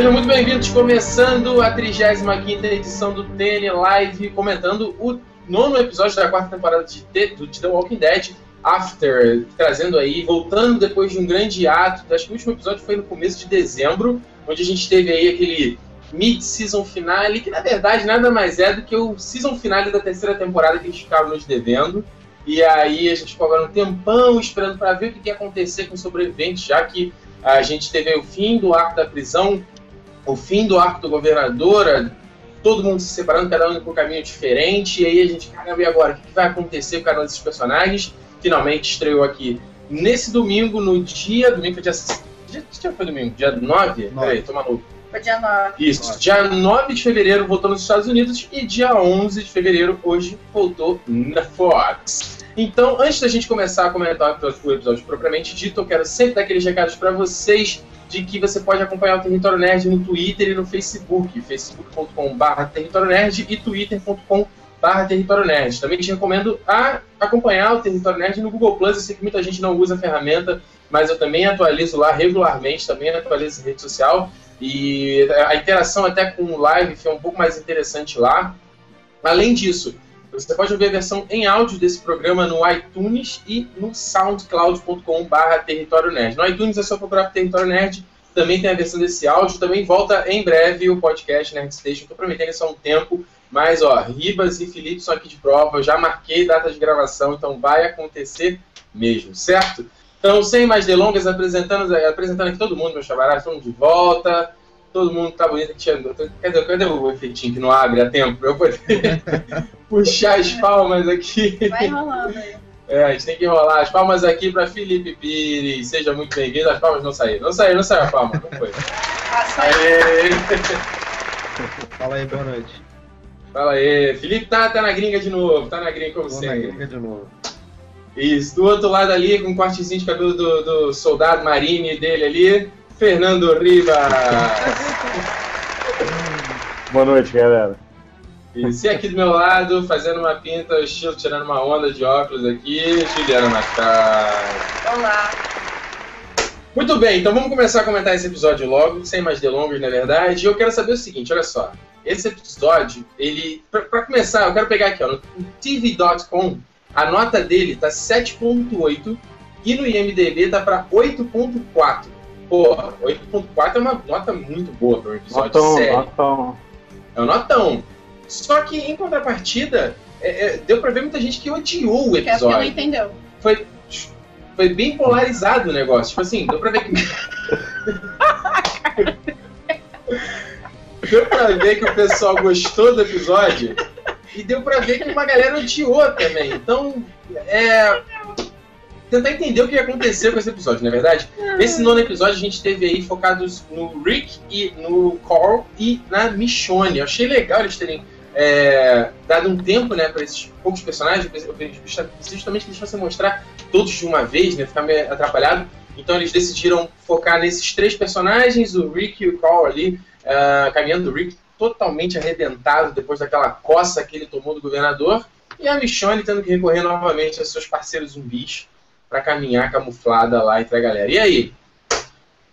Sejam muito bem-vindos, começando a 35 edição do TN Live, comentando o nono episódio da quarta temporada de The, The Walking Dead, After, trazendo aí, voltando depois de um grande ato, acho que o último episódio foi no começo de dezembro, onde a gente teve aí aquele mid-season finale, que na verdade nada mais é do que o season finale da terceira temporada que eles ficaram nos devendo. E aí a gente ficou agora um tempão esperando para ver o que ia acontecer com os sobreviventes, já que a gente teve o fim do arco da prisão, o fim do arco do governador, todo mundo se separando, cada um indo por um caminho diferente, e aí a gente, caramba, e agora? O que vai acontecer com cada um desses personagens? Finalmente estreou aqui nesse domingo, no dia. Domingo foi dia. Dia, dia foi domingo? Dia 9? 9. Peraí, tô maluco. Foi dia 9. Isso, 9. dia 9 de fevereiro voltou nos Estados Unidos e dia 11 de fevereiro, hoje, voltou na Fox. Então, antes da gente começar a comentar o episódio propriamente dito, eu quero sempre dar aqueles recados para vocês de que você pode acompanhar o Território Nerd no Twitter e no Facebook, facebook.com.br Território Nerd e twitter.com.br Território Nerd. Também te recomendo a acompanhar o Território Nerd no Google Plus. Eu sei que muita gente não usa a ferramenta, mas eu também atualizo lá regularmente, também atualizo em rede social. E a interação até com o live foi um pouco mais interessante lá. Além disso, você pode ouvir a versão em áudio desse programa no iTunes e no soundcloud.com.br Território Nerd. No iTunes é só procurar Território Nerd, também tem a versão desse áudio, também volta em breve o podcast Nerd Station. Estou prometendo isso há um tempo, mas ó, Ribas e Felipe são aqui de prova, já marquei data de gravação, então vai acontecer mesmo, certo? Então, sem mais delongas, apresentando, apresentando aqui todo mundo, chavarados, todo mundo de volta todo mundo tá bonito. Cadê, cadê o efeitinho que não abre a tempo? Pra eu poder puxar as palmas aqui. Vai enrolando aí. É, a gente tem que enrolar as palmas aqui para Felipe Pires. Seja muito bem-vindo. As palmas não saíram. Não saiu, não saiu a palma. Não foi. Fala aí, boa noite. Fala aí. Felipe tá, tá na gringa de novo. Tá na gringa como Tô sempre. na gringa de novo. Isso. Do outro lado ali, com um cortezinho de cabelo do, do soldado marine dele ali. Fernando Riva. Boa noite, galera. E se aqui do meu lado, fazendo uma pinta, estilo tirando uma onda de óculos aqui, Juliana Mascar. Olá. Muito bem, então vamos começar a comentar esse episódio logo, sem mais delongas, na verdade. E eu quero saber o seguinte, olha só. Esse episódio, ele. Pra, pra começar, eu quero pegar aqui, ó, no TV.com, a nota dele tá 7.8 e no IMDB tá pra 8.4 porra, 8.4 é uma nota muito boa para um episódio notão, sério. Notão. É um notão. Só que, em contrapartida, é, é, deu pra ver muita gente que odiou o episódio. Que é não entendeu. Foi, foi bem polarizado o negócio. Tipo assim, deu pra ver que... deu pra ver que o pessoal gostou do episódio e deu pra ver que uma galera odiou também. Então, é tentar entender o que aconteceu com esse episódio, não é verdade? Nesse nono episódio a gente teve aí focados no Rick e no Carl e na Michonne. Eu achei legal eles terem é, dado um tempo né, para esses poucos personagens. Justamente que eles fossem mostrar todos de uma vez, né, ficar meio atrapalhado. Então eles decidiram focar nesses três personagens, o Rick e o Carl ali, uh, caminhando o Rick totalmente arrebentado depois daquela coça que ele tomou do governador, e a Michonne tendo que recorrer novamente aos seus parceiros zumbis para caminhar camuflada lá entre a galera. E aí?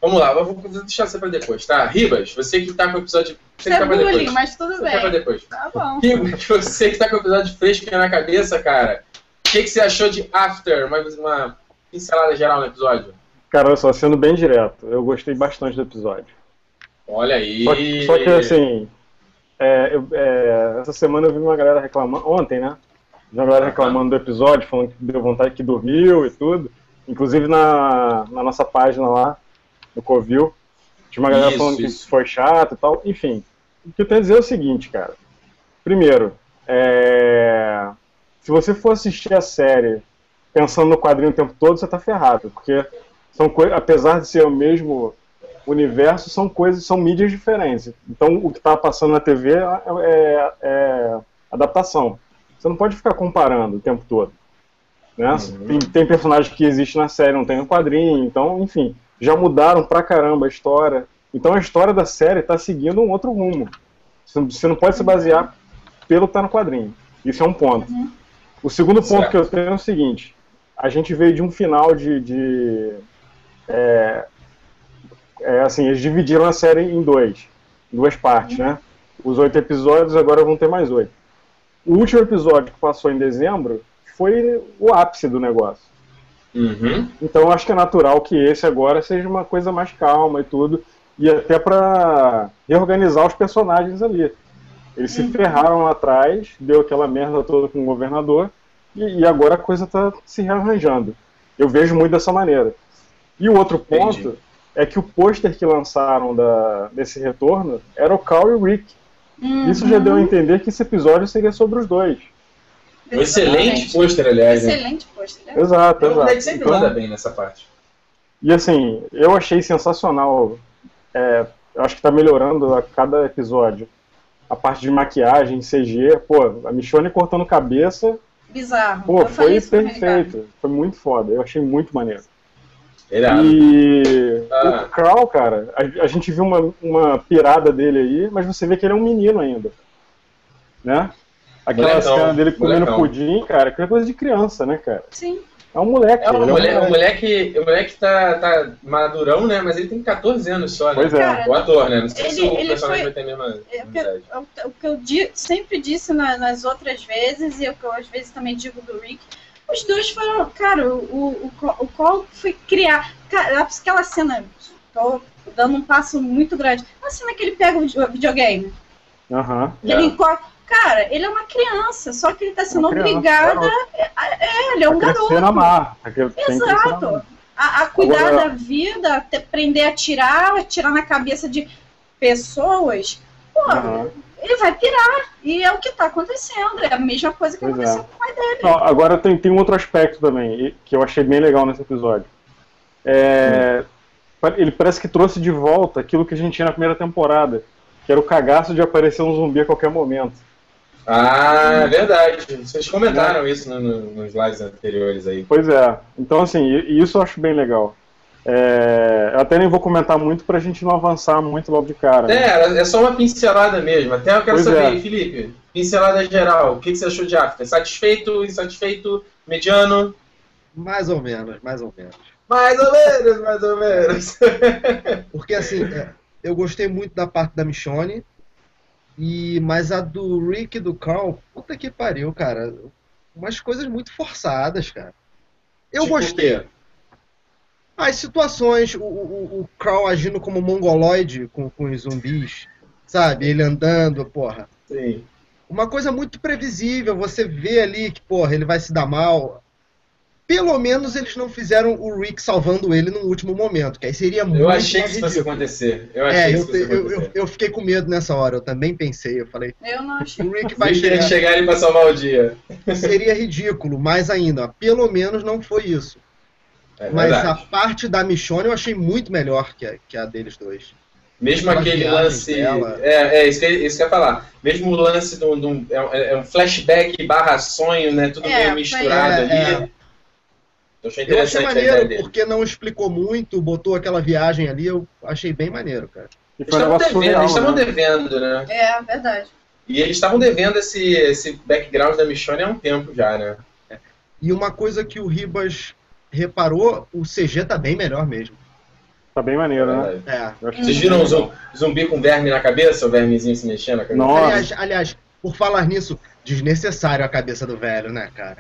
Vamos lá, vou deixar você para depois, tá? Ribas, você que tá com o episódio. Você que tá bullying, depois. mas tudo você bem. Tá pra depois. Tá bom. Ribas, você que tá com o episódio fresco na cabeça, cara. O que, que você achou de After? Uma, uma pincelada geral no episódio. Cara, olha só, sendo bem direto, eu gostei bastante do episódio. Olha aí. Só que, só que assim, é, eu, é, essa semana eu vi uma galera reclamando, ontem, né? Uma galera reclamando do episódio, falando que deu vontade que dormiu e tudo. Inclusive na, na nossa página lá, no Covil, tinha uma galera isso, falando isso. que foi chato e tal. Enfim, o que eu tenho a dizer é o seguinte, cara. Primeiro, é... se você for assistir a série pensando no quadrinho o tempo todo, você tá ferrado, porque são apesar de ser o mesmo universo, são coisas, são mídias diferentes. Então, o que tá passando na TV é, é, é adaptação. Você não pode ficar comparando o tempo todo. Né? Uhum. Tem, tem personagens que existem na série, não tem no quadrinho, então, enfim, já mudaram pra caramba a história. Então a história da série está seguindo um outro rumo. Você não pode se basear pelo que está no quadrinho. Isso é um ponto. Uhum. O segundo ponto certo. que eu tenho é o seguinte: a gente veio de um final de. de é, é, assim, eles dividiram a série em dois, em duas partes, né? Os oito episódios, agora vão ter mais oito. O último episódio que passou em dezembro foi o ápice do negócio. Uhum. Então eu acho que é natural que esse agora seja uma coisa mais calma e tudo, e até para reorganizar os personagens ali. Eles se ferraram lá atrás, deu aquela merda toda com o governador, e, e agora a coisa está se rearranjando. Eu vejo muito dessa maneira. E o outro ponto Entendi. é que o pôster que lançaram da, desse retorno era o Carl e o Rick. Uhum. Isso já deu a entender que esse episódio seria sobre os dois. Um excelente pôster, aliás. hein? Excelente pôster. né? Exato, O exato. sempre Então, manda bem nessa parte. E assim, eu achei sensacional. É, eu acho que tá melhorando a cada episódio. A parte de maquiagem, CG, pô, a Michonne cortando cabeça, Bizarro. pô, Eu falei foi perfeito. Foi muito foda. Eu achei muito maneiro. Irado. E Ah. o Carl, cara, a, a gente viu uma, uma pirada dele aí, mas você vê que ele é um menino ainda. Né? Aquela Molecão, cena dele comendo molecão. pudim, cara, que é coisa de criança, né, cara? Sim. É um moleque. É, o ele é um moleque, o moleque. moleque, o moleque tá, tá madurão, né? Mas ele tem 14 anos só, né? Pois é. Cara, O ator, né? Não sei se ele- o ele personagem foi- vai ter a mesma É o que, idade. é o- o que eu di- sempre disse na- nas outras vezes, e o que eu às vezes também digo do Rick, os dois foram. Cara, o, o, o, Cole foi criar. Cara, aquela cena. Tô dando um passo muito grande. A cena que ele pega o video- videogame. Aham. que ele É. enco- Cara, ele é uma criança, só que ele tá sendo criança, obrigado. garoto. É, ele é um Tá garoto. Tá na Exato. A, a cuidar Agora- da vida, aprender a tirar, atirar na cabeça de pessoas, pô, Aham. Ele vai pirar. E é o que tá acontecendo. É a mesma coisa que Pois aconteceu é. com o pai dele. Não, agora tem, tem um outro aspecto também, que eu achei bem legal nesse episódio. É, Ele parece que trouxe de volta aquilo que a gente tinha na primeira temporada, que era o cagaço de aparecer um zumbi a qualquer momento. Ah, é verdade. Vocês comentaram isso no- no- nos lives anteriores aí. Pois é. Então, assim, e, e isso eu acho bem legal. É, eu até nem vou comentar muito pra gente não avançar muito logo de cara. né? É, é só uma pincelada mesmo. Até eu quero Pois saber, é. Felipe, pincelada geral. O que, que você achou de After? Satisfeito, insatisfeito, mediano? Mais ou menos, mais ou menos. Mais ou menos, mais ou menos. Porque assim, é, eu gostei muito da parte da Michonne, e mas a do Rick e do Carl, puta que pariu, cara. Umas coisas muito forçadas, cara. Eu Tipo gostei. quê? As situações, o, o, o Carl agindo como mongoloide com, com os zumbis, sabe? Ele andando, porra. Sim. Uma coisa muito previsível, você vê ali que, porra, ele vai se dar mal. Pelo menos eles não fizeram o Rick salvando ele no último momento, que aí seria muito Eu achei que isso fosse acontecer. Eu achei É, que eu, te- eu, acontecer. eu, eu fiquei com medo nessa hora, eu também pensei, eu falei, Eu não achei. o Rick vai chegar, chegar ali pra salvar o dia. seria ridículo, mais ainda, pelo menos não foi isso. É Mas a parte da Michonne eu achei muito melhor que a, que a deles dois. Mesmo aquele lance. dela. É, é isso, que, isso que eu ia falar. Mesmo o lance de um. um- é, um- é um flashback barra sonho, né? Tudo É, meio misturado é, ali. é. Eu achei Eu achei interessante a ideia maneiro, dele. porque não explicou muito, botou aquela viagem ali, eu achei bem maneiro, cara. E Eles estavam devendo, eles estavam né? devendo, né? É, verdade. E eles estavam devendo esse, esse background da Michonne há um tempo já, né? E uma coisa que o Ribas reparou, o CG tá bem melhor mesmo. Tá bem maneiro, né? É. Eu acho Vocês viram o zum- zumbi com verme na cabeça, o vermezinho se mexendo na cabeça? Nossa. Aliás, aliás, por falar nisso, desnecessário a cabeça do velho, né, cara?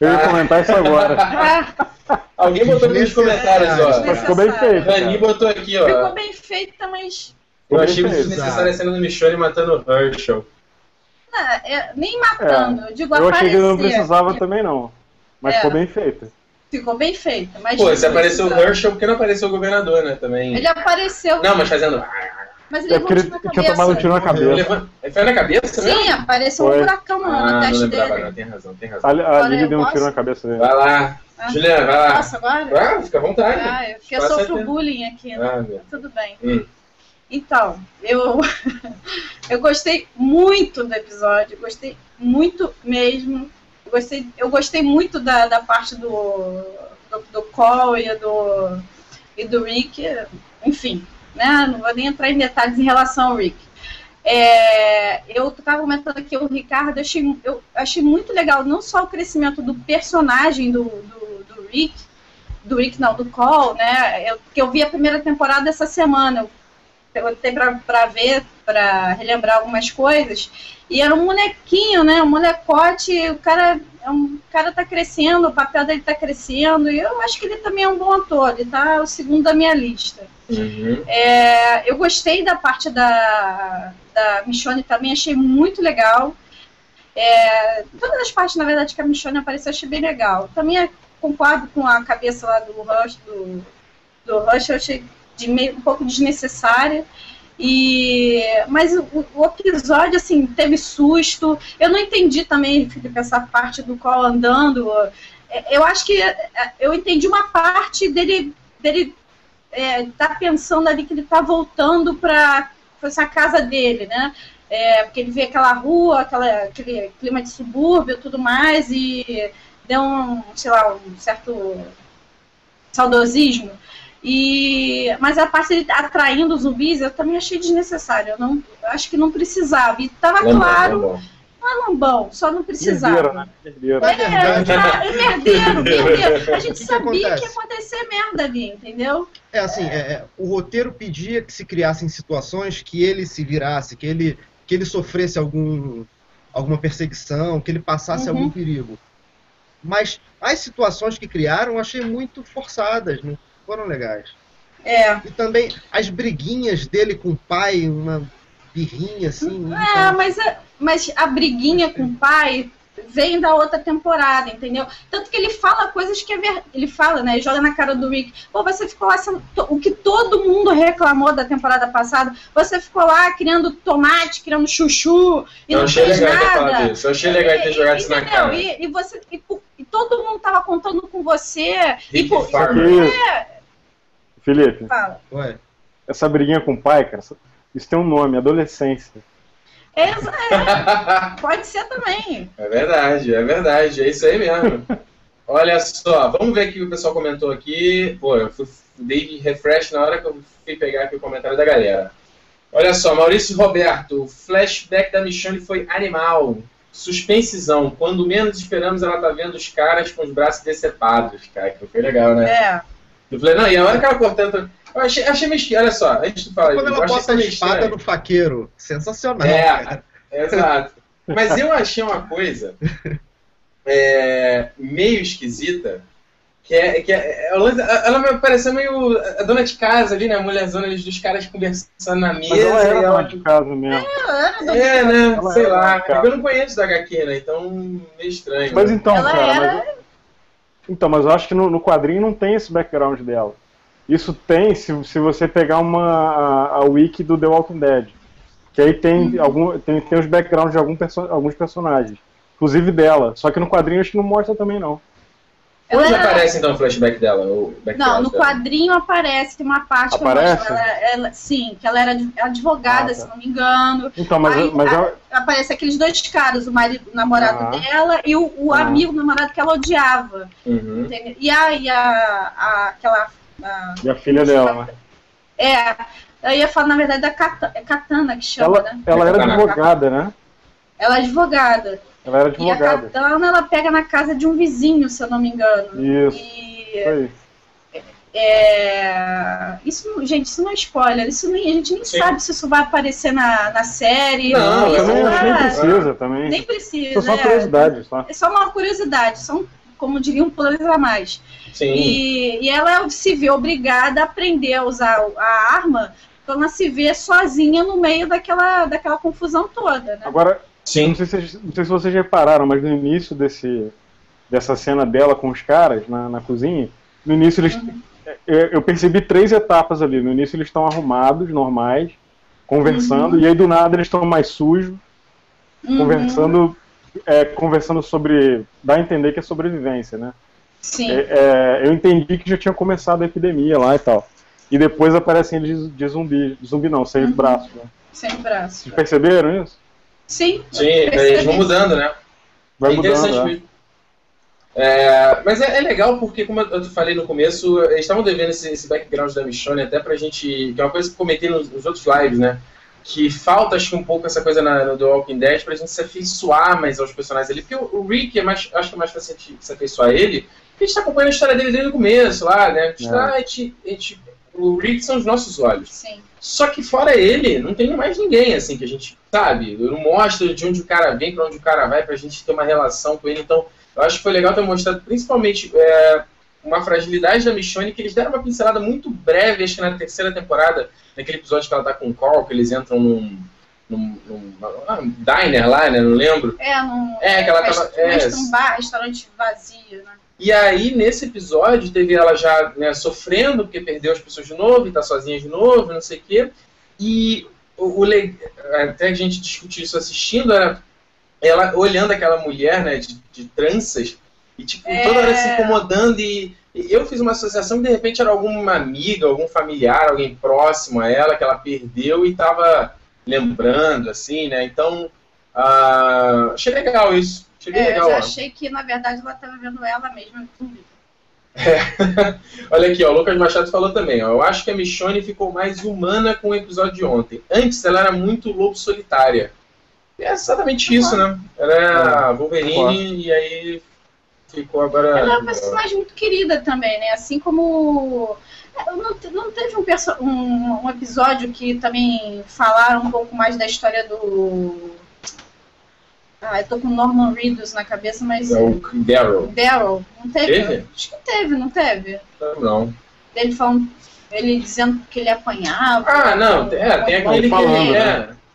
Eu ia comentar isso agora. Alguém botou aqui nos comentários, ó. Mas ficou bem feito. Cara. botou aqui, ficou ó. bem feita, mas Eu Ficou achei muito feito. desnecessária a cena do Michonne matando o Herschel. ah, é, nem matando. Eu digo, Eu achei que não precisava também, não. Mas É. ficou bem feito. Ficou bem feita. Mas Pô, se apareceu o precisava. Herschel, por que não apareceu o governador, né? Também. Ele apareceu, Não, mas fazendo. mas ele É levou porque um ele tiro na tinha tomado um tiro na cabeça. Ele Ele foi na cabeça, né? Sim, apareceu um Foi. buracão no, no Ah, não teste lembrava, dele. não. Tem razão, tem razão. A, a Agora Lili eu deu um tiro na cabeça dele. Vai lá. Ah. Juliana, vai lá. Posso agora? Ah, fica à vontade. Ah, eu, porque eu sofro tempo. bullying aqui, né? Ah, meu. Tudo bem. Hum. Então, eu, eu gostei muito do episódio, gostei muito mesmo. Eu gostei, eu gostei muito da, da parte do, do, do Cole e do, e do Rick, enfim, né? Não vou nem entrar em detalhes em relação ao Rick. É, eu estava comentando aqui o Ricardo, eu achei, eu achei muito legal não só o crescimento do personagem do, do, do Rick, do Rick, não, do Cole, né? Eu, porque eu vi a primeira temporada essa semana. Eu pra, pra ver, pra relembrar algumas coisas. E era um molequinho, né? Um molecote, o cara, é um, o cara tá crescendo, o papel dele tá crescendo, e eu acho que ele também é um bom ator, ele tá o segundo da minha lista. Uhum. É, eu gostei da parte da, da Michonne também, achei muito legal. É, todas as partes, na verdade, que a Michonne apareceu, achei bem legal. Também é, concordo com a cabeça lá do Rush, do, do Rush, eu achei de meio, um pouco desnecessária. E, mas o, o, episódio, assim, teve susto. Eu não entendi também, Felipe, essa parte do qual andando. É, eu acho que é, eu entendi uma parte dele, dele é, tá pensando ali que ele tá voltando para essa casa dele, né? É, porque ele vê aquela rua, aquela, aquele clima de subúrbio tudo mais, e deu um, sei lá, um certo saudosismo. E, mas a parte dele atraindo os zumbis eu também achei desnecessário. Eu não, eu acho que não precisava. E estava claro. Não é lambão, só não precisava. Merdeiro, né? Merdeiro. É, merdeiro, merdeiro. A gente que sabia que, que, ia acontecer merda ali, entendeu? É assim, é, é, o roteiro pedia que se criassem situações que ele se virasse, que ele, que ele sofresse algum, alguma perseguição, que ele passasse uhum. algum perigo. Mas as situações que criaram eu achei muito forçadas. Não, foram legais. É. E também as briguinhas dele com o pai, uma birrinha assim. É, então... mas, a, mas a briguinha com o pai vem da outra temporada, entendeu? Tanto que ele fala coisas que é ver... ele fala, né? Joga na cara do Rick. Pô, você ficou lá sendo... o que todo mundo reclamou da temporada passada. Você ficou lá criando tomate, criando chuchu e eu não achei fez legal nada. Ter eu achei legal ter jogado isso na cara. E, e você e, e, todo mundo tava contando com você. Rick e, pô, é, Felipe, Fala. Ué. essa briguinha com o pai, cara, isso tem um nome, adolescência. É, é, pode ser também. É verdade, é verdade, é isso aí mesmo. Olha só, vamos ver o que o pessoal comentou aqui. Pô, eu fui, dei refresh na hora que eu fui pegar aqui o comentário da galera. Olha só, Maurício Roberto, o flashback da Michonne foi animal. Suspensezão. Quando menos esperamos, ela tá vendo os caras com os braços decepados. Cara, que foi legal, né? É. Eu falei, não, e a hora que ela cortando. Eu achei, achei meio estranho, olha só, antes de falar Quando ela bota a espada no faqueiro, sensacional. É, cara. exato. Mas eu achei uma coisa é, meio esquisita, que é, que é, ela me pareceu meio a dona de casa ali, né, a mulherzona ali, dos caras conversando na mesa. Mas ela era ela... dona de casa mesmo. É, é né, ela sei lá, eu não conheço da HQ, né, então meio estranho. Mas então, ela cara, era... mas... Então, mas eu acho que no, no, quadrinho não tem esse background dela. Isso tem se, se você pegar uma, a, a wiki do The Walking Dead. Que aí tem, uhum. algum, tem, tem os backgrounds de algum perso alguns personagens. Inclusive dela. Só que no quadrinho acho que não mostra também, não. Onde ela... aparece então o flashback dela? O não, no dela? quadrinho aparece, tem uma parte aparece? que ela, ela, sim, que ela era advogada, ah, tá. se não me engano. Então, mas, Aí, mas ela... aparece aqueles dois caras, o marido, o namorado ah. dela e o, o ah. amigo o namorado que ela odiava. Uhum. E a, e a, a aquela a, e a filha dela, né? É, eu ia falar, na verdade, da Katana, é Katana que chama, ela, né? Ela era advogada, né? Ela é advogada. Ela era advogada. E a Katana, ela pega na casa de um vizinho, se eu não me engano. Isso. E... Foi. É... Isso, gente, isso não é spoiler. Isso nem, a gente nem Sim. sabe se isso vai aparecer na, na série. Não, também, não nem precisa também. Nem precisa. Isso é só uma curiosidade. Só. É só uma curiosidade. São, como diriam, um planos a mais. Sim. E, e ela se vê obrigada a aprender a usar a arma então ela se vê sozinha no meio daquela, daquela confusão toda. Né? Agora, Sim. Não, sei se, não sei se vocês repararam, mas no início desse, dessa cena dela com os caras na, na cozinha, no início eles. Uhum. Eu, eu, percebi três etapas ali. No início eles estão arrumados, normais, conversando, uhum. e aí do nada eles estão mais sujos, uhum. conversando, é, conversando sobre. dá a entender que é sobrevivência, né? Sim. É, é, eu entendi que já tinha começado a epidemia lá e tal. E depois aparecem eles de, de zumbi. De zumbi não, sem uhum. braço. Né? Sem braço. Vocês perceberam isso? Sim. Sim, eles vão mudando, né? Vai é interessante mudando, mesmo. É, mas é, é, legal porque, como eu falei no começo, eles estavam devendo esse, esse, background da Michonne até pra gente. Que é uma coisa que eu comentei nos, nos, outros lives, né? Que falta, acho que um pouco essa coisa na, no The Walking Dead pra gente se afeiçoar mais aos personagens ali. Porque o, o Rick, é mais, acho que é mais fácil se afeiçoar a ele, a gente tá acompanhando a história dele desde o começo lá, né? A gente tá- a gente- a gente- o Rick são os nossos olhos. Sim. Só que fora ele, não tem mais ninguém, assim, que a gente, sabe, não mostra de onde o cara vem, pra onde o cara vai, pra gente ter uma relação com ele. Então, eu acho que foi legal ter mostrado, principalmente, é, uma fragilidade da Michonne, que eles deram uma pincelada muito breve, acho que na terceira temporada, naquele episódio que ela tá com o Carl, que eles entram num, num, num- ah, um diner lá, né, não lembro. É, num, É, que ela tava- é. um bar, restaurante vazio, né? E aí, nesse episódio, teve ela já né, sofrendo, porque perdeu as pessoas de novo, e tá sozinha de novo, não sei o quê. E o, o até a gente discutiu isso assistindo, era ela olhando aquela mulher, né, de, de tranças, e tipo, É. toda hora se incomodando, e, eu fiz uma associação que de repente era alguma amiga, algum familiar, alguém próximo a ela, que ela perdeu e tava lembrando, assim, né? Então, ah, achei legal isso. Achei bem É, eu legal. já ó. achei que, na verdade, ela estava vendo ela mesma. Olha aqui, ó, o Lucas Machado falou também, ó. Eu acho que a Michonne ficou mais humana com o episódio de ontem. Antes ela era muito lobo solitária. É exatamente isso, né? Ela é a Wolverine e aí ficou agora. Ela é uma personagem muito querida também, né? Assim como. é, Não, não teve um, perso- um, um episódio que também falaram um pouco mais da história do. Ah, eu tô com Norman Reedus na cabeça, mas. É o Daryl. Daryl, não teve? Teve? Acho que teve, não teve? Não. Ele falando. Ele dizendo que ele apanhava. Ah, não. É, tem aquele que falando, ele né?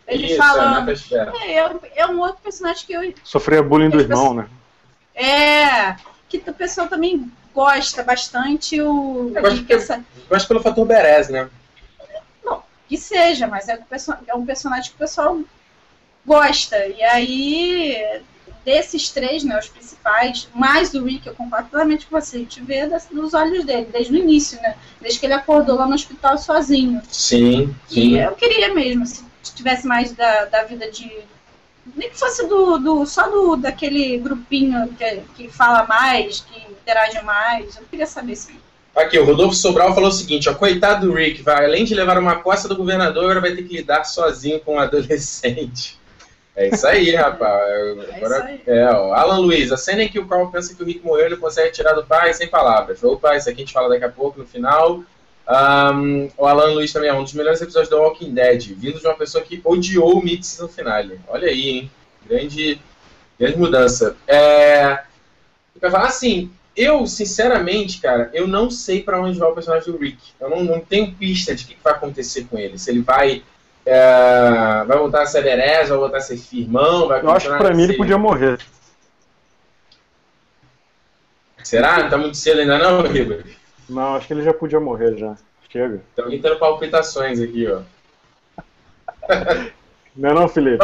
é. Ele Isso, falando. É, Nata- é. É, é- um outro personagem que eu. Sofria bullying do irmão, né? É. Que o pessoal também gosta bastante. O, Eu gosto acho pelo fator Beres, né? que seja, mas é, um perso- é um personagem que o pessoal gosta. E aí, desses três, né, os principais, mais o Rick, eu concordo totalmente com você, a gente vê nos olhos dele, desde o início, né? Desde que ele acordou lá no hospital sozinho. Sim, E sim. eu queria mesmo, se tivesse mais da, da vida de. Nem que fosse do, do só do daquele grupinho que, que fala mais, que interage mais. Eu queria saber se. Aqui, o Rodolfo Sobral falou o seguinte, ó, coitado do Rick, vai, além de levar uma costa do governador, agora vai ter que lidar sozinho com um adolescente. É isso aí, rapaz. É Agora, isso aí. é, ó, Alan Luiz, a cena em que o Carl pensa que o Rick morreu, ele consegue tirar do pai sem palavras. Opa, isso aqui a gente fala daqui a pouco, no final. Ahn, o Alan Luiz também é um dos melhores episódios do Walking Dead, vindo de uma pessoa que odiou o Mix no final. Olha aí, hein? Grande, grande mudança. É, falar assim, eu, sinceramente, cara, eu não sei pra onde vai o personagem do Rick. Eu não, não tenho pista de o que, que vai acontecer com ele. Se ele vai. É, vai voltar a ser Berez, vai voltar a ser firmão, vai Eu acho que pra mim ele podia morrer. Será? Não tá muito cedo ainda não, Ribeiro? Não, acho que ele já podia morrer já. Chega. Tem alguém tendo palpitações aqui, ó. Não é não, Felipe?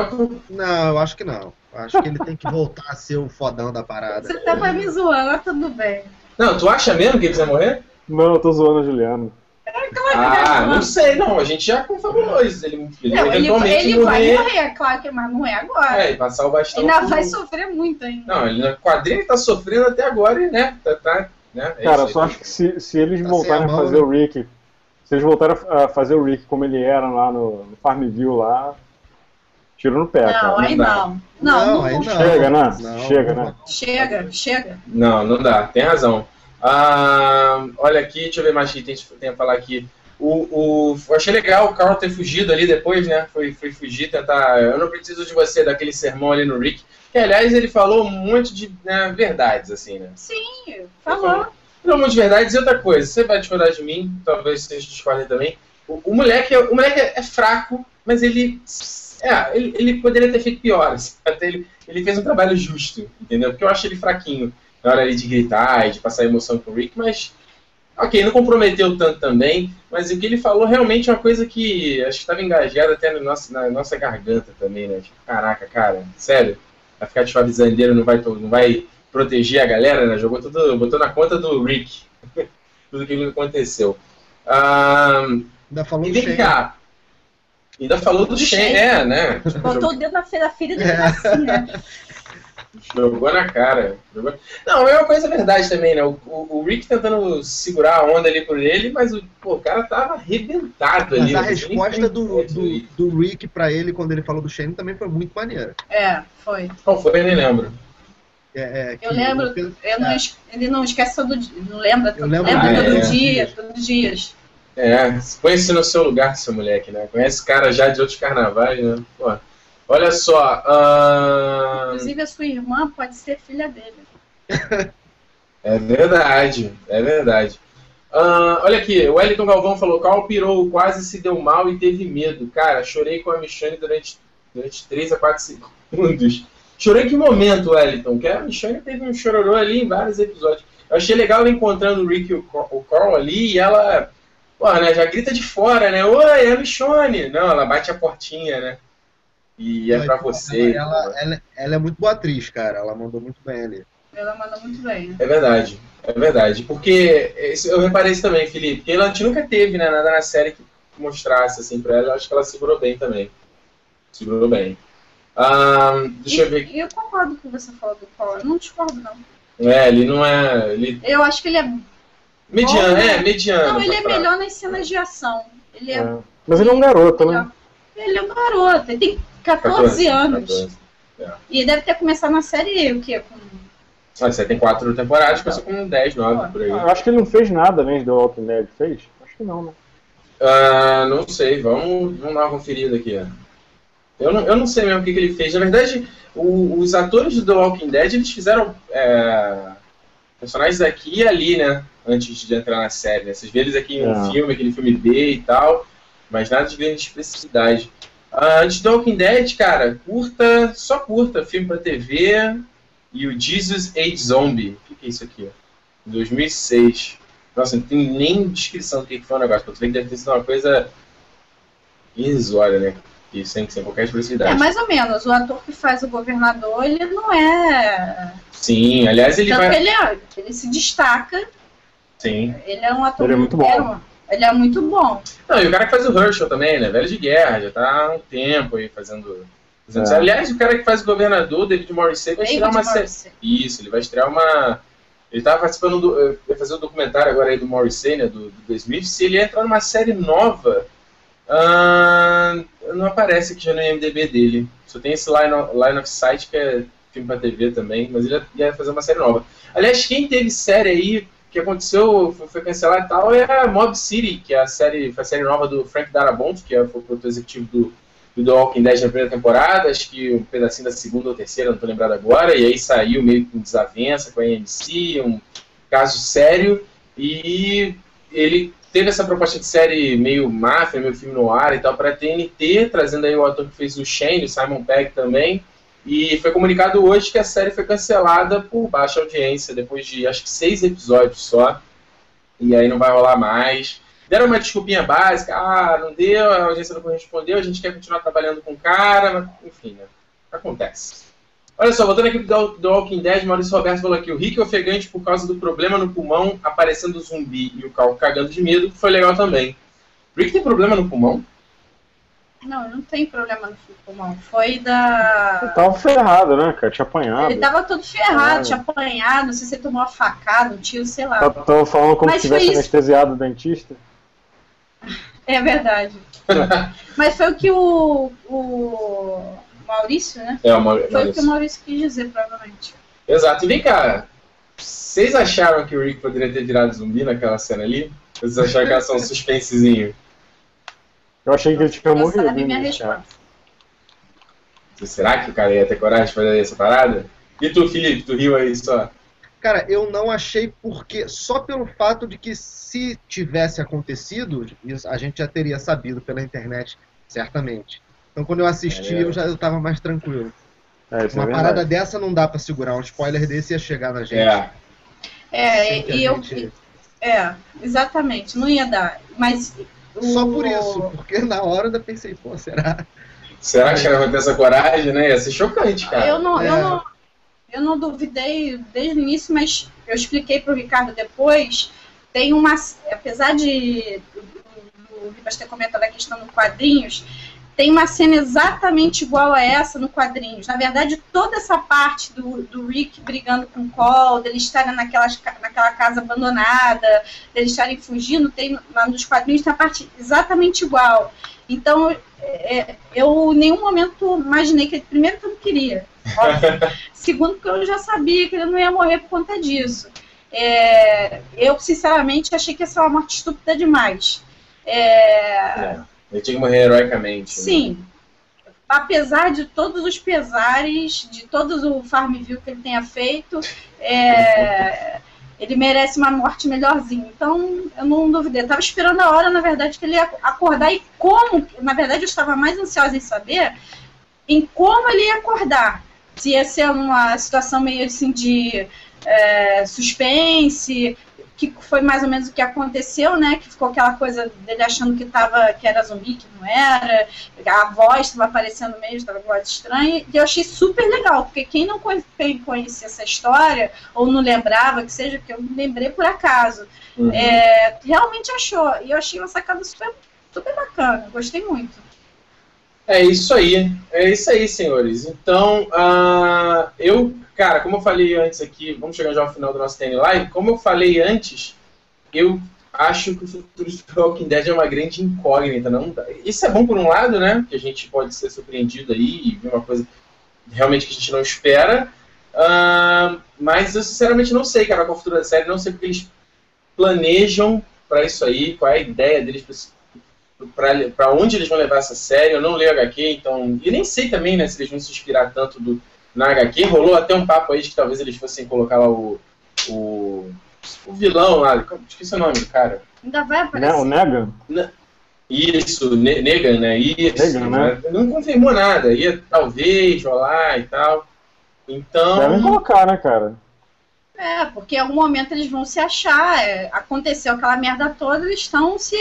Não, eu acho que não. Acho que ele tem que voltar a ser o fodão da parada. Você tava me zoando, mas tudo bem. Não, tu acha mesmo que ele precisa morrer? Não, eu tô zoando a Juliana. Ah, não sei, não. A gente já confabulou isso. Ele, ele Não, ele, eventualmente ele vai morrer. morrer, claro que mas não é agora. É, e passar o bastão. Ainda pro- vai sofrer muito ainda. Não, ele no quadrinho ele tá sofrendo até agora e, né? Tá, tá, né? É Cara, isso eu aí. só acho que se, se eles Tá voltarem a mão, fazer né? o Rick, se eles voltarem a fazer o Rick como ele era lá no, no Farmville lá, tiro no pé, Não, cara. aí dá. não. Não, não, aí não. Chega, né? Não, Chega, não. né? Chega, chega. Não, não dá, tem razão. Ah, olha aqui, deixa eu ver mais o que tem, tem a falar aqui. O, o, eu achei legal o Carl ter fugido ali depois, né? Foi, foi fugir, tentar. Eu não preciso de você, daquele sermão ali no Rick. Que, aliás, ele falou um monte de né, verdades, assim, né? Sim, falou. Falou um monte de verdades. E outra coisa, você vai discordar de mim, talvez vocês discordem também. O, o moleque, é- o moleque é, é fraco, mas ele, é, ele. ele poderia ter feito pior. assim. Até ele, ele fez um trabalho justo, entendeu? Porque eu acho ele fraquinho na hora ali de gritar e de passar emoção com o Rick, mas. Ok, não comprometeu tanto também, mas o que ele falou realmente é uma coisa que acho que estava engajada até no nosso, na nossa garganta também, né? Tipo, caraca, cara, sério? Vai ficar de suavizandeiro, não vai, to- não vai proteger a galera, né? Jogou tudo, botou na conta do Rick tudo aquilo que aconteceu. Ah, Ainda falou e do vem Shane. cá. Ainda falou do Shane. é, né? Botou o dedo na fe- na ferida dele assim, né? Jogou na cara. Jogou- Não, é uma coisa verdade também, né? O, o- o Rick tentando segurar a onda ali por ele, mas o, pô, o cara tava arrebentado ali. Mas a resposta do, é do, do Rick pra ele quando ele falou do Shane também foi muito maneira. É, foi. Qual foi? Eu nem lembro. É, é, Eu lembro, eu- eu não, es- ele não esquece todo dia, não lembra, lembro lembra mais, todo é. dia, todos os dias. É, põe-se no seu lugar, seu moleque, né? Conhece cara já de outros carnavais, né? Pô. Olha só. ahn, Inclusive a sua irmã pode ser filha dele. É verdade, é verdade. Ah, olha aqui, o Wellington Galvão falou: Cal pirou, quase se deu mal e teve medo. Cara, chorei com a Michonne durante, durante 3 a 4 segundos. Chorei que momento, Wellington? Que a Michonne teve um chororô ali em vários episódios. Eu achei legal ela encontrando o Rick e o Carl ali e ela, pô, né, já grita de fora, né? Oi, é a Michonne! Não, ela bate a portinha, né? E é pra você. Ela, ela, ela é muito boa atriz, cara. Ela mandou muito bem ali. Ela manda muito bem. É verdade, é verdade. Porque eu reparei isso também, Felipe. Porque ela a gente nunca teve né, nada na série que mostrasse assim pra ela. Eu acho que ela segurou bem também. Segurou bem. Ahn, deixa eu ver. E eu concordo com o que você falou do Paul. Eu não discordo, não. É, ele não é. Ele... Eu acho que ele é. Mediano, Bom, né? é, mediano. Não, ele é pra- melhor nas cenas de ação. Ele é. É. Mas ele é um garoto, né? Ele é um garoto, ele tem 14, anos. 14. E deve ter começado na série o quê? Com... Ah, você tem quatro temporadas, começou com 10, 9 por aí. Eu acho que ele não fez nada além The Walking Dead, fez? Acho que não, né? Ah, não sei, vamos, vamos dar uma conferida aqui. Eu não, eu não sei mesmo o que, que ele fez. Na verdade, o- os atores do The Walking Dead, eles fizeram é, personagens aqui e ali, né? Antes de entrar na série, né? Vocês vê eles aqui em um É. filme, aquele filme B e tal, mas nada de grande especificidade. Antes do The Walking Dead, cara, curta, só curta, filme pra TV e o Jesus Age Zombie. O que, que é isso aqui? ó? 2006. Nossa, não tem nem descrição do que foi o negócio. Eu falei que deve ter sido uma coisa irrisória, né? E sem, sem qualquer É, expressividade. mais ou menos. O ator que faz o governador, ele não é. Sim, aliás, ele Tanto vai. que ele, é, ele se destaca. Sim. Ele é um ator. Ele é muito bom. Um- Ele é muito bom. Não, e o cara que faz o Herschel também, né? Velho de guerra, já tá há um tempo aí fazendo. fazendo É. Aliás, o cara que faz o governador, David Morrissey, vai estrear uma série. Isso, ele vai estrear uma. Ele tava participando do. eh, Vai fazer o documentário agora aí do Morrissey, né? Do, do The Smith. Se ele entrar numa série nova. ah, não aparece aqui já no IMDB dele. Só tem esse line of, line of sight que é filme pra TV também, mas ele ia- ia fazer uma série nova. Aliás, quem teve série aí que aconteceu, foi, cancelado e tal, é a Mob City, que é a série, foi a série nova do Frank Darabont, que é, foi o produtor executivo do, do The Walking Dead na primeira temporada, acho que um pedacinho da segunda ou terceira, não tô lembrado agora, e aí saiu meio com desavença com a AMC, um caso sério, e ele teve essa proposta de série meio máfia, meio filme no ar e tal, para a TNT, trazendo aí o ator que fez o Shane, o Simon Pegg também, e foi comunicado hoje que a série foi cancelada por baixa audiência, depois de acho que seis episódios só. E aí não vai rolar mais. Deram uma desculpinha básica, ah, não deu, a audiência não correspondeu, a gente quer continuar trabalhando com o cara, mas enfim, né? Acontece. Olha só, voltando aqui pro The Walking Dead, Maurício Roberto falou aqui, o Rick é ofegante por causa do problema no pulmão, aparecendo zumbi e o Cal cagando de medo, foi legal também. O Rick tem problema no pulmão? Não, não tem problema no pulmão. Foi da. Ele tava ferrado, né, cara? Tinha apanhado. Ele tava todo ferrado, Ah. tinha apanhado, não sei se ele tomou uma facada, um tiro, sei lá. Tava- Tava falando como Mas se foi tivesse anestesiado o dentista. É verdade. Mas foi o que o, o Maurício, né? É, uma, Foi o que o Maurício quis dizer, provavelmente. Exato. E vem cá, vocês acharam que o Rick poderia ter virado zumbi naquela cena ali? Vocês acharam que era só um suspensezinho? Eu achei que ele tinha morrido. sabe minha resposta. Será que o cara ia ter coragem de fazer essa parada? E tu, Felipe, tu riu aí só? Cara, eu não achei porque só pelo fato de que se tivesse acontecido, a gente já teria sabido pela internet, certamente. Então quando eu assisti, É. eu já eu tava mais tranquilo. É, isso Uma é parada dessa não dá pra segurar, um spoiler desse ia chegar na gente. É. É, e eu. gente- É, exatamente, não ia dar. Mas. Só por isso, porque na hora eu ainda pensei, pô, será? Será que cara vai ter essa coragem, né? Ia ser chocante, cara. Eu não, eu É. não, eu não duvidei desde o início, mas eu expliquei para o Ricardo depois. Tem uma, apesar de o Ribas ter comentado a questão do quadrinhos, tem uma cena exatamente igual a essa no quadrinhos. Na verdade, toda essa parte do, do Rick brigando com o Cole, deles estarem naquelas, naquela casa abandonada, deles estarem fugindo, tem lá nos quadrinhos tem a parte exatamente igual. Então, é, eu em nenhum momento imaginei que primeiro que eu não queria. Segundo, porque eu já sabia que ele não ia morrer por conta disso. É, eu, sinceramente, achei que ia ser uma morte estúpida demais. É, É, ele tinha que morrer heroicamente. né? sim. Apesar de todos os pesares, de todo o Farmville que ele tenha feito, é, ele merece uma morte melhorzinha. Então, eu não duvidei. Eu estava esperando a hora, na verdade, que ele ia acordar e como. Na verdade, eu estava mais ansiosa em saber em como ele ia acordar. Se ia ser uma situação meio assim de é, suspense, que foi mais ou menos o que aconteceu, né? Que ficou aquela coisa dele achando que, tava, que era zumbi, que não era, a voz estava aparecendo mesmo, estava voz estranha, e eu achei super legal, porque quem não conhecia essa história, ou não lembrava, que seja, que eu lembrei por acaso, Uhum. é, realmente achou, e eu achei uma sacada super, super bacana, gostei muito. É isso aí, é isso aí, senhores. Então, ah, eu, cara, como eu falei antes aqui, vamos chegar já ao final do nosso TN Live, como eu falei antes, eu acho que o futuro de Walking Dead é uma grande incógnita. Não, isso é bom por um lado, né? Que a gente pode ser surpreendido aí e ver uma coisa realmente que a gente não espera. Ah, mas eu sinceramente não sei, cara, qual é o futuro da série, não sei o que eles planejam para isso aí, qual é a ideia deles pra esse para onde eles vão levar essa série. Eu não leio HQ, então. E nem sei também, né, se eles vão se inspirar tanto do, na HQ. Rolou até um papo aí de que talvez eles fossem colocar lá o. o, o vilão lá. Esqueci o nome do cara. Ainda vai Né, aparecer. o Negan? Isso, Ne- Negan, né? Isso. Negan, né? Não confirmou nada. Ia talvez rolar e tal. Então. Devem colocar, né, cara? É, porque em algum momento eles vão se achar. é, aconteceu aquela merda toda, eles estão se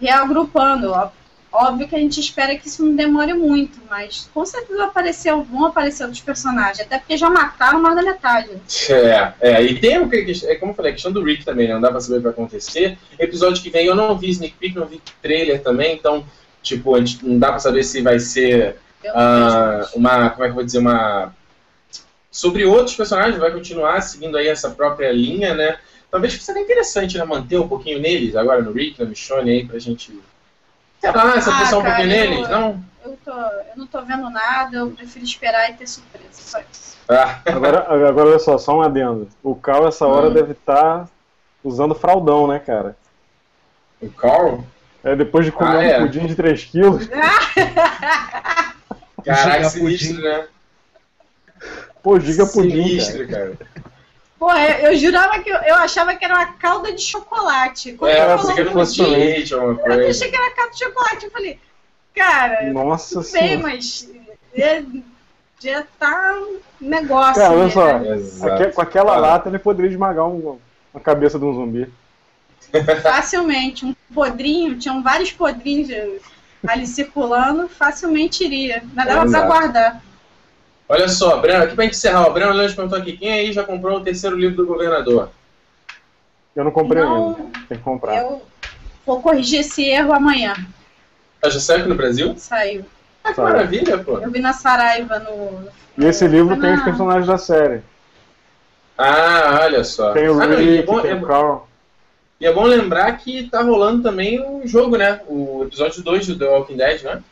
reagrupando. Ó- Óbvio que a gente espera que isso não demore muito, mas com certeza aparecer, vão aparecer outros personagens, até porque já mataram mais da metade. É, é, e tem o que, é, como eu falei, a questão do Rick também, né? Não dá pra saber o que vai acontecer. Episódio que vem eu não vi sneak peek, não vi trailer também, então, tipo, a gente não dá pra saber se vai ser ah, uma, como é que eu vou dizer, uma... Sobre outros personagens, vai continuar seguindo aí essa própria linha, né? Talvez seria interessante, né, manter um pouquinho neles, agora no Rick, na Michonne aí, pra gente... Sei lá, se Ah, atenção um cara, pouquinho eu- neles, não? Eu, tô, eu não tô vendo nada, eu prefiro esperar e ter surpresa. Só isso. Ah, Agora, agora olha só, só um adendo. O Cal, essa hora, Hum. deve estar usando fraldão, né, cara? o Carl? É, depois de comer Ah, é. um pudim de 3 quilos, Caraca, sinistro, pudim. né? pô, diga pudim, cara. Sinistro, cara. Pô, eu, eu jurava que eu, eu achava que era uma calda de chocolate. Quando É, eu pensei que um de leite ou alguma eu coisa. achei que era calda de chocolate. Eu falei, cara, Nossa senhora. mas é, já tá um negócio. Cara, olha né? só. Com aquela Fala. lata ele poderia esmagar um- uma cabeça de um zumbi. Facilmente. Um podrinho, tinham vários podrinhos ali circulando, facilmente iria. Não dava pra guardar. Olha só, Breno, aqui pra gente encerrar, o Breno Lange perguntou aqui, quem aí já comprou o terceiro livro do governador? Eu não comprei Não. ainda. Tem que comprar. Eu vou corrigir esse erro amanhã. Ah, já saiu aqui no Brasil? Saiu. Ah, que Saiu. maravilha, pô. Eu vi na Saraiva no. E esse livro Foi tem os na- personagens da série. Ah, olha só. Tem o ah, e, é Rick, bom, tem é, o Carl. e é bom lembrar que tá rolando também o jogo, né? O episódio 2 do The Walking Dead, né?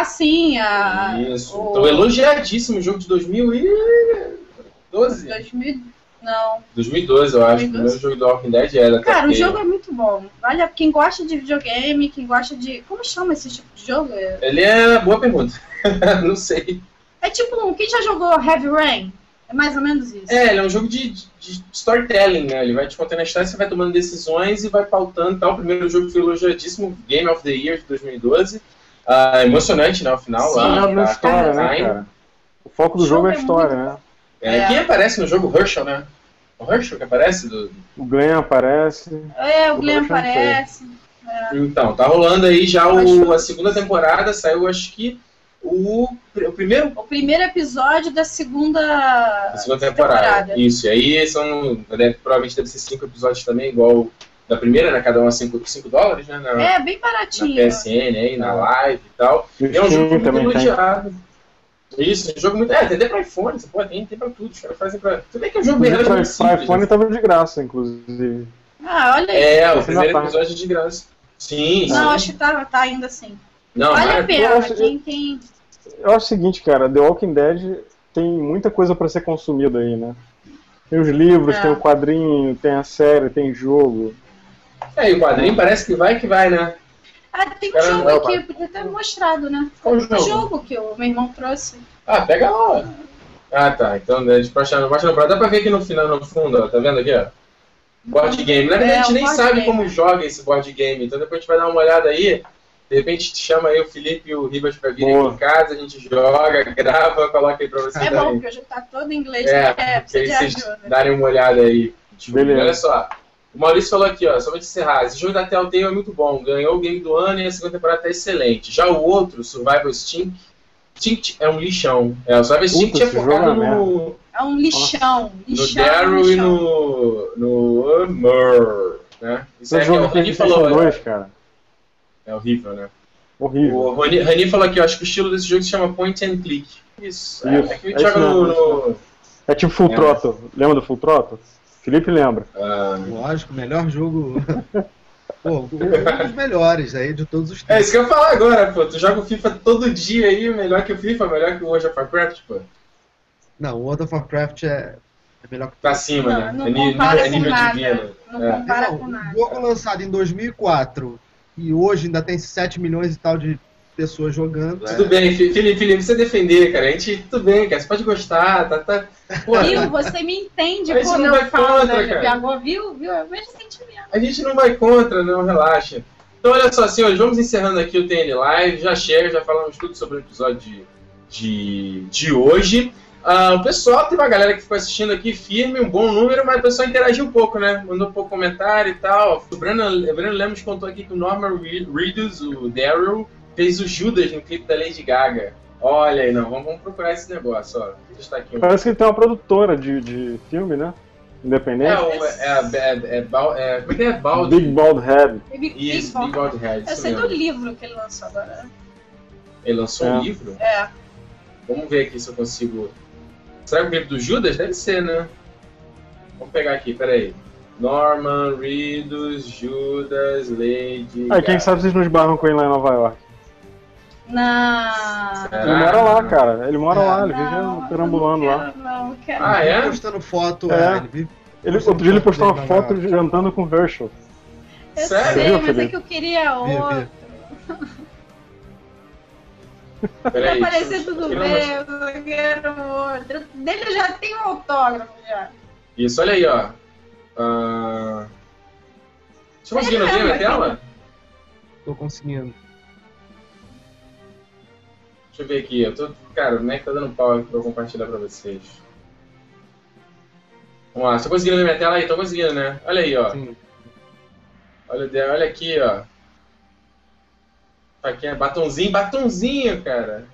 Ah, sim, a. Isso. o- Então, elogiadíssimo o jogo de 2012. 2000. Não. 2012, eu acho. O 2012. primeiro jogo do Walking Dead era. Cara, o jogo é muito bom. Olha, quem gosta de videogame, quem gosta de. Como chama esse tipo de jogo? Ele é. Boa pergunta. não sei. é tipo um. Quem já jogou Heavy Rain? É mais ou menos isso. É, ele é um jogo de, de storytelling, né? Ele vai te contando a história, você vai tomando decisões e vai pautando tal. O primeiro jogo foi elogiadíssimo, Game of the Year de 2012. Ah, emocionante, né? Ao final Sim, lá. Tá- história, né, cara? O foco do O jogo jogo é a é história, muito né? É, É. Quem aparece no jogo? Herschel, né? O Herschel que aparece? Do... O Glenn aparece. É, o Eu Glenn sei. aparece. Então, tá rolando aí já o, a segunda temporada, saiu acho que o, o primeiro O primeiro episódio da segunda. Segunda temporada. Isso, e aí são. Deve, provavelmente deve ser cinco episódios também, igual da primeira, né? Cada um a 5 dólares, né? Na, É, bem na baratinho. PSN aí, na live e tal. E é um jogo muito tem. elogiado. Isso, é um jogo muito. É, tem até pra iPhone, você pode, tem, tem pra tudo. Os caras fazem pra. Tudo bem que é um jogo bem pra, pra simples. iPhone né? tava de graça, inclusive. Ah, olha aí. É, o Esse primeiro episódio é de graça. Sim, Não, sim. acho que tá, tá ainda assim. Não, vale mas- a pena. eu acho- Quem, quem... eu acho o seguinte, cara, The Walking Dead tem muita coisa pra ser consumida aí, né? Tem os livros, É. tem o quadrinho, tem a série, tem jogo. É, e o quadrinho parece que vai que vai, né? Ah, tem um jogo não, aqui, pai. podia ter mostrado, né? Qual O jogo? jogo que o meu irmão trouxe. Ah, pega lá. Ah, tá. Então, deixa eu achar, mostra no. Dá pra ver aqui no final, no fundo, ó. Tá vendo aqui, ó? Board game. Na verdade, É, a gente o nem sabe game. como joga esse board game. Então depois a gente vai dar uma olhada aí. De repente chama aí o Felipe e o Ribas pra virem aqui em casa, a gente joga, grava, coloca aí pra vocês É bom, porque o jogo tá todo em inglês, É, é, precisa aí de vocês ajuda. darem uma olhada aí. Beleza. Olha só. O Maurício falou aqui, ó, somente encerrar. Esse jogo da Telltale é muito bom. Ganhou o game do ano e a segunda temporada tá excelente. Já o outro, Survival Instinct, Instinct é um lixão. É, o Survival Puta, é focado é no, É um lixão, no lixão, Daryl e lixão. no, no Amor, né? Isso é que o Rani falou, PlayStation é, 2, cara. é horrível, né? Horrível. O Rani, Rani falou aqui, ó, acho que o estilo desse jogo se chama Point and Click. Isso, é, Isso, é que a é gente joga isso no... no É tipo Full É. Throttle. Lembra do Full Throttle? Felipe lembra. ah, Lógico, melhor jogo. Pô, um dos melhores aí de todos os é tempos. isso que eu ia falar agora, pô. Tu joga o FIFA todo dia aí, melhor que o FIFA, melhor que o World of Warcraft, pô. Não, o World of Warcraft é, é melhor que Pra cima, Não, né? não é, compara é com nível nada. divino. Não É. compara Não, com o nada. jogo lançado em 2004 e hoje ainda tem 7 milhões e tal de pessoas jogando. Tudo é- bem, Felipe, Felipe, você defender, cara. A gente, tudo bem, cara. Você pode gostar, tá. tá pô, Viu? Você me entende A gente quando não eu vai falo contra, da cara. GPH, viu? Viu? É o mesmo sentimento. a gente não vai contra, não, relaxa. Então, olha só, senhores, vamos encerrando aqui o TN Live. Já chega, já falamos tudo sobre o episódio de, de, de hoje. Ah, o pessoal, tem uma galera que ficou assistindo aqui firme, um bom número, mas o pessoal interagiu um pouco, né? Mandou um pouco comentário e tal. O Breno, o Breno Lemos contou aqui que o Norman Re- Reedus, o Daryl, fez o Judas no clipe da Lady Gaga. Olha aí, não, vamos, vamos procurar esse negócio, ó. Estar aqui um. Parece que ele tem uma produtora de, de filme, né? É, Independente. o, é, a- é, é, é, como é que é? Baldi? Big Bald Head. Big, Isso, Big Big Bald Head. Eu sei do livro que ele lançou agora. Ele lançou É. um livro? É. Vamos ver aqui se eu consigo. Será que o livro do Judas? Deve ser, né? Vamos pegar aqui, peraí. Norman, Reedus, Judas, Lady. Ah, e quem sabe vocês não esbarram com ele lá em Nova York. Na. Ele mora lá, cara. Ele mora É. lá, ele Não, vive perambulando eu não lá. quero, Não, eu quero. Ah, é? Postando foto, É. é, ele vive Ele, outro dia ele postou uma foto jantando com o Herschel. Eu Sério, sei, mas é que eu queria Vi, vi. outro. Peraí. Pra deixa parecer eu- tudo eu bem, não- eu quero outro. Dele eu já tem um autógrafo já. Isso, olha aí, ó. Ah... Você conseguindo ver a minha É, tela? Tô conseguindo. Deixa eu ver aqui. Eu tô... Cara, o Mac tá dando pau aqui pra eu compartilhar pra vocês. Vamos lá, você conseguindo ver minha tela aí? Tô conseguindo, né? Olha aí, ó. Sim. Olha, olha aqui, ó. Tá aqui, é batonzinho, batonzinho, cara.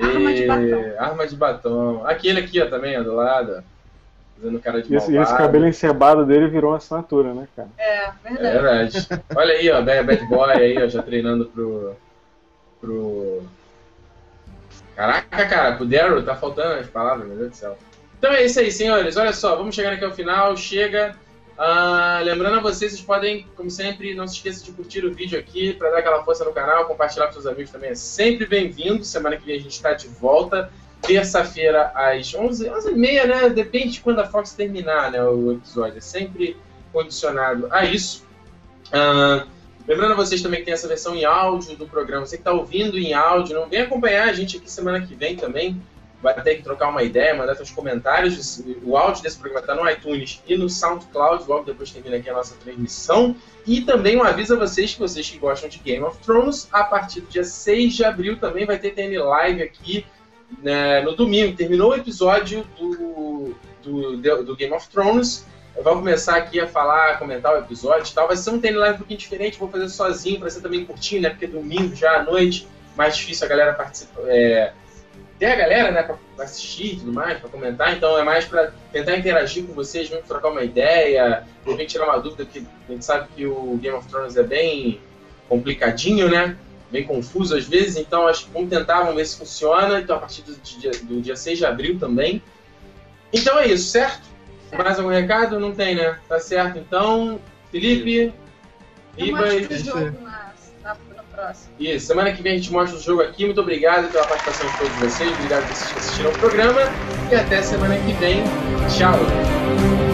Arma de batom. Arma de batom. Aquele aqui, ó, também, ó, do lado. Fazendo cara de E esse, e esse malvado. cabelo encebado dele virou uma assinatura, né, cara? É, É verdade. verdade. Olha aí, ó, Bad Bad Boy aí, ó, já treinando pro. pro. Caraca, cara, pro Daryl tá faltando as palavras, meu Deus do céu. Então é isso aí, senhores. Olha só, vamos chegando aqui ao final. Chega. Ah, lembrando a vocês, vocês podem, como sempre, não se esqueça de curtir o vídeo aqui para dar aquela força no canal, compartilhar com seus amigos também é sempre bem-vindo. Semana que vem a gente está de volta. Terça-feira às 11, 11h30, né? Depende de quando a Fox terminar né, o episódio. É sempre condicionado a isso. Ah, lembrando a vocês também que tem essa versão em áudio do programa. Você que está ouvindo em áudio, não vem acompanhar a gente aqui semana que vem também. Vai ter que trocar uma ideia, mandar seus comentários. O áudio desse programa está no iTunes e no SoundCloud, logo depois termina aqui a nossa transmissão. E também um aviso a vocês que vocês que gostam de Game of Thrones, a partir do dia 6 de abril também vai ter TN Live aqui né, no domingo. Terminou o episódio do, do, do Game of Thrones. Vamos começar aqui a falar, comentar o episódio e tal. Vai ser um TN Live um pouquinho diferente, vou fazer sozinho, para ser também curtinho, né? Porque domingo já à noite, mais difícil a galera participar. É, ter a galera, né, pra pra assistir e tudo mais, pra comentar, então é mais pra tentar interagir com vocês, mesmo trocar uma ideia, de repente tirar uma dúvida, que a gente sabe que o Game of Thrones é bem complicadinho, né? Bem confuso às vezes, então acho que vamos tentar, vamos ver se funciona. Então a partir do dia, do dia 6 de abril também. Então é isso, certo? Mais algum recado? Não tem, né? Tá certo. Então, Felipe, Ribas, isso. Isso, semana que vem a gente mostra o jogo aqui. Muito obrigado pela participação de todos vocês. Obrigado por assistir- assistiram o programa. E até semana que vem. Tchau.